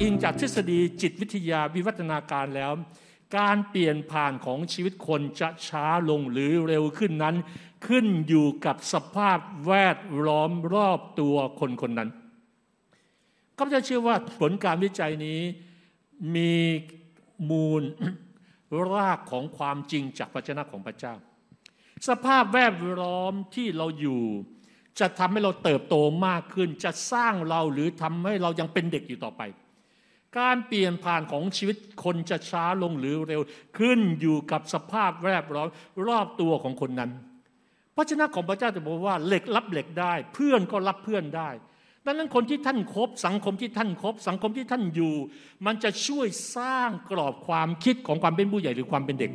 อิงจากทฤษฎีจิตวิทยาวิวัฒนาการแล้ว การเปลี่ยนผ่านของชีวิตคนจะช้าลงหรือเร็วขึ้นนั้น ขึ้นอยู่กับสภาพแวดล้อมรอบตัวคนคนนั้นข้าพเจ้าเชื่อว่าผลการวิจัยนี้มีมูลรากของความจริงจากพระเจ้าของพระเจ้า สภาพแวดล้อมที่เราอยู่ จะทำให้เราเติบโตมากขึ้น จะสร้างเราหรือทำให้เรายังเป็นเด็กอยู่ต่อไป การเปลี่ยนผ่านของชีวิตคนจะช้าลงหรือเร็ว ขึ้นอยู่กับสภาพแวดล้อมรอบตัวของคนนั้นพระเจ้าของพระเจ้าจะบอกว่าเหล็กรับเหล็กได้ เพื่อนก็รับเพื่อนได้ดังนั้นคนที่ท่านคบสังคมที่ท่านคบ สังคมที่ท่านอยู่ มันจะช่วยสร้างกรอบความคิดของความเป็นผู้ใหญ่หรือความเป็นเด็ก